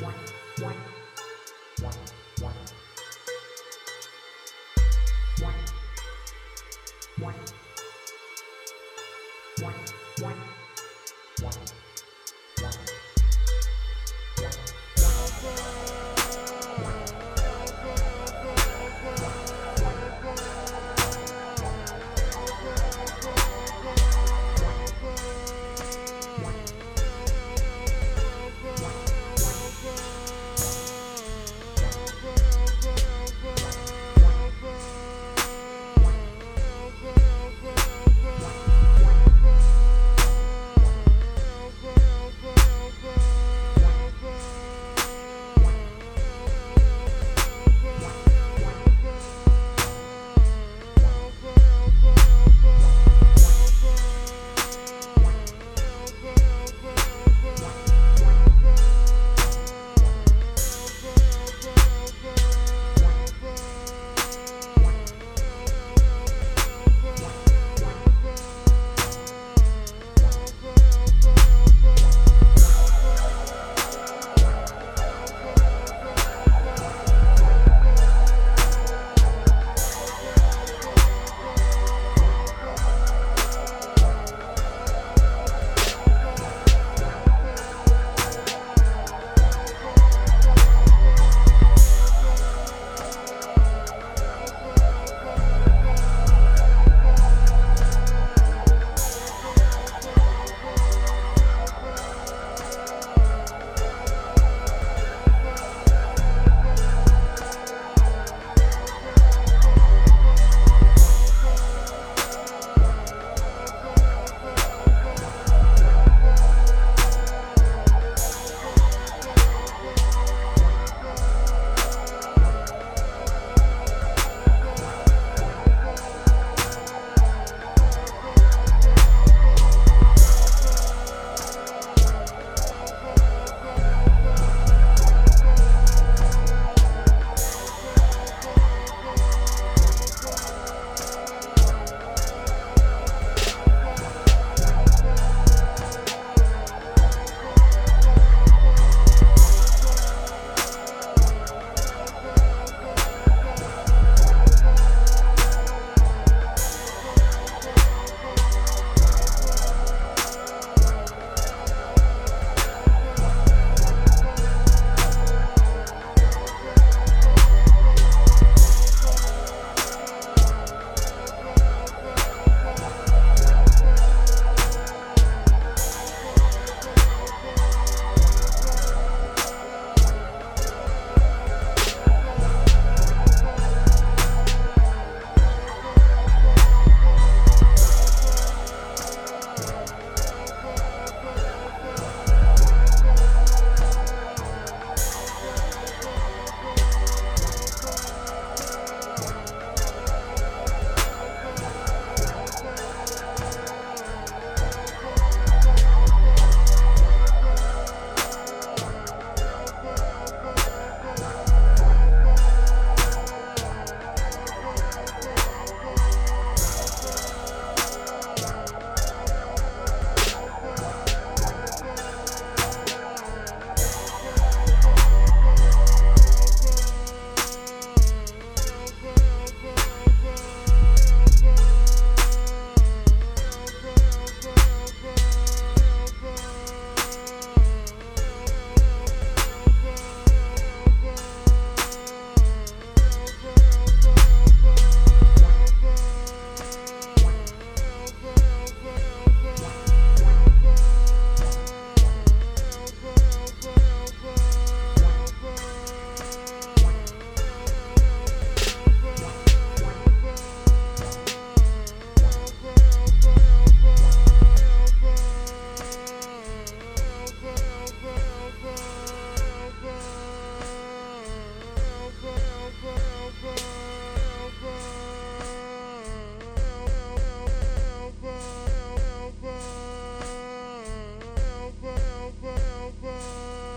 Bye.